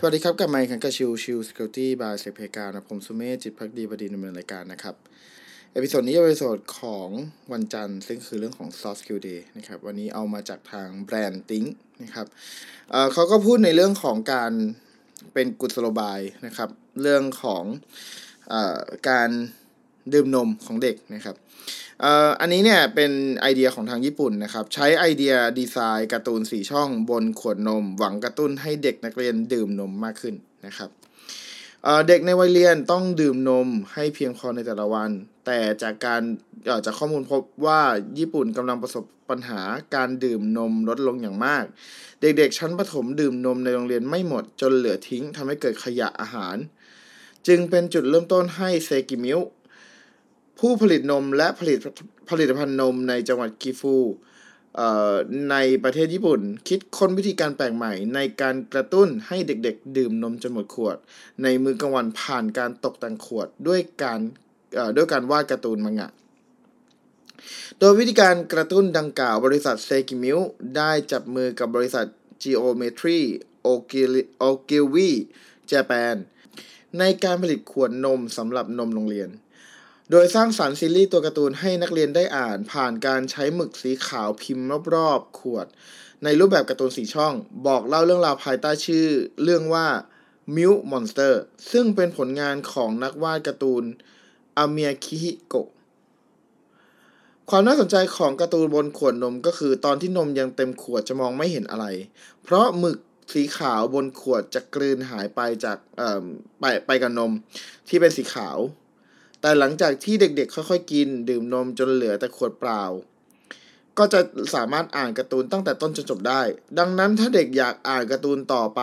สวัสดีครับกลับมาอีกครั้งกับ Chill Chill Security by เซเพกานะผมสุเมธจิตภักดีบดินทร์ดำเนินรายการนะครับ episode นี้เป็น episode ของวันจันทร์ ซึ่งคือเรื่องของ Soft Skill Day นะครับวันนี้เอามาจากทาง Branding นะครับเขาก็พูดในเรื่องของการเป็นกุศโลบายนะครับ เรื่องของอการดื่มนมของเด็กนะครับ อันนี้เนี่ยเป็นไอเดียของทางญี่ปุ่นนะครับ ใช้ไอเดียดีไซน์การ์ตูนสี่ช่องบนขวดนม หวังกระตุ้นให้เด็กนักเรียนดื่มนมมากขึ้นนะครับเเด็กในวัยเรียนต้องดื่มนมให้เพียงพอในแต่ละวัน แต่จากการจากข้อมูลพบว่าญี่ปุ่นกำลังประสบปัญหาการดื่มนมลดลงอย่างมาก เด็กๆ ชั้นประถมดื่มนมในโรงเรียนไม่หมดจนเหลือทิ้งทำให้เกิดขยะอาหาร จึงเป็นจุดเริ่มต้นให้เซกิมิว ผู้ผลิตนมและผลิตผลิตภัณฑ์นมในจังหวัดกิฟูในประเทศญี่ปุ่น คิดค้นวิธีการแปลกใหม่ ในการกระตุ้นให้เด็กๆ ดื่มนมจนหมดขวด ในมือกลางวันผ่านการตกแต่งขวดด้วยการด้วยการวาดการ์ตูนมังงะ โดยวิธีการกระตุ้นดังกล่าวบริษัทเซกิมิวได้จับมือกับบริษัท Geometry Ogilvy Japan ในการผลิตขวดนมสำหรับนมโรงเรียน โดยสร้างสารรค์ซีรีส์ตัวการ์ตูนให้นักเรียนได้อ่านผ่านการใช้หมึกสีขาวพิมพ์รอบๆขวด ในรูปแบบการ์ตูนสีช่อง บอกเล่าเรื่องราวภายใต้ชื่อ เรื่องว่า Milk Monster ซึ่งเป็นผลงานของนักวาดการ์ตูนอาเมียคิฮิโกะความน่าสนใจของการ์ตูนบนขวดนมก็คือตอนที่นมยังเต็มขวดจะมองไม่เห็นอะไร เพราะหมึกสีขาวบนขวดจะกลืนหายไปจากไปไปกับนมที่เป็นสีขาว แต่หลังจากที่เด็กๆ ค่อยๆ กิน ดื่มนมจนเหลือแต่ขวดเปล่า ก็จะสามารถอ่านการ์ตูนตั้งแต่ต้นจนจบได้ ดังนั้นถ้าเด็กอยากอ่านการ์ตูนต่อไป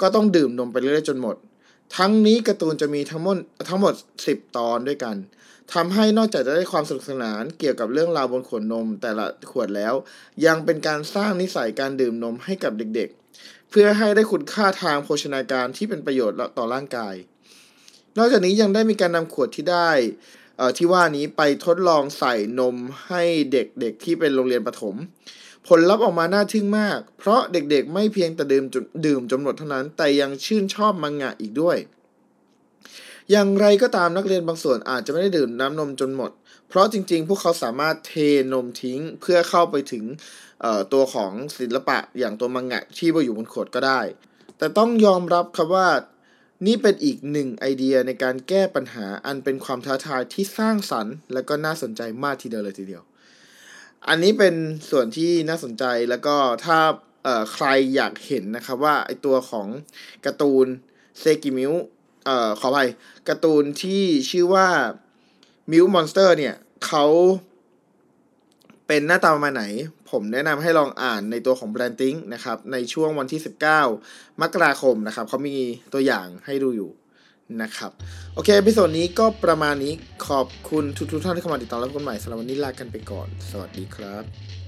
ก็ต้องดื่มนมไปเรื่อยๆจนหมด ทั้งนี้การ์ตูนจะมีทั้งหมดทั้งหมด 10 ตอนด้วยกันทำให้นอกจากจะได้ความสนุกสนานเกี่ยวกับเรื่องราวบนขวดนมแต่ละขวดแล้ว ยังเป็นการสร้างนิสัยการดื่มนมให้กับเด็กๆ เพื่อให้ได้คุณค่าทางโภชนาการที่เป็นประโยชน์ต่อร่างกาย นอกจากนี้ยังได้มีการนำขวดที่ได้ที่ว่านี้ไปทดลองใส่นมให้เด็กๆที่เป็นโรงเรียนประถม ผลลัพธ์ออกมาน่าทึ่งมาก เพราะเด็กๆไม่เพียงแต่ดื่มจนดื่มจนหมดเท่านั้น แต่ยังชื่นชอบมังงะอีกด้วย อย่างไรก็ตามนักเรียนบางส่วนอาจจะไม่ได้ดื่มน้ำนมจนหมด เพราะจริงๆ พวกเขาสามารถเทนมทิ้งเพื่อเข้าไปถึงตัวของศิลปะอย่างตัวมังงะที่อยู่บนขวดก็ได้ แต่ต้องยอมรับครับว่า นี่เป็นอีกหนึ่งไอเดียในการแก้ปัญหาอันเป็นความท้าทายที่สร้างสรรค์ และก็น่าสนใจมากทีเดียวเลยทีเดียว อันนี้เป็นส่วนที่น่าสนใจแล้วก็ถ้าใครอยากเห็นนะครับว่าไอตัวของการ์ตูนเซกิมิวเอ่อขออภัยการ์ตูนที่ชื่อว่า Milk Monster เนี่ยเขา เป็นหน้าตาประมาณไหน ผมแนะนำให้ลองอ่านในตัวของ Branding นะครับ ในช่วงวันที่ 19 มกราคมนะครับเขามีตัวอย่างให้ดูอยู่นะครับ โอเคพิโซดนี้ก็ประมาณนี้ขอบคุณทุกๆท่านที่เข้ามาติดตามรับชมกันใหม่สำหรับวันนี้ลากันไปก่อน สวัสดีครับ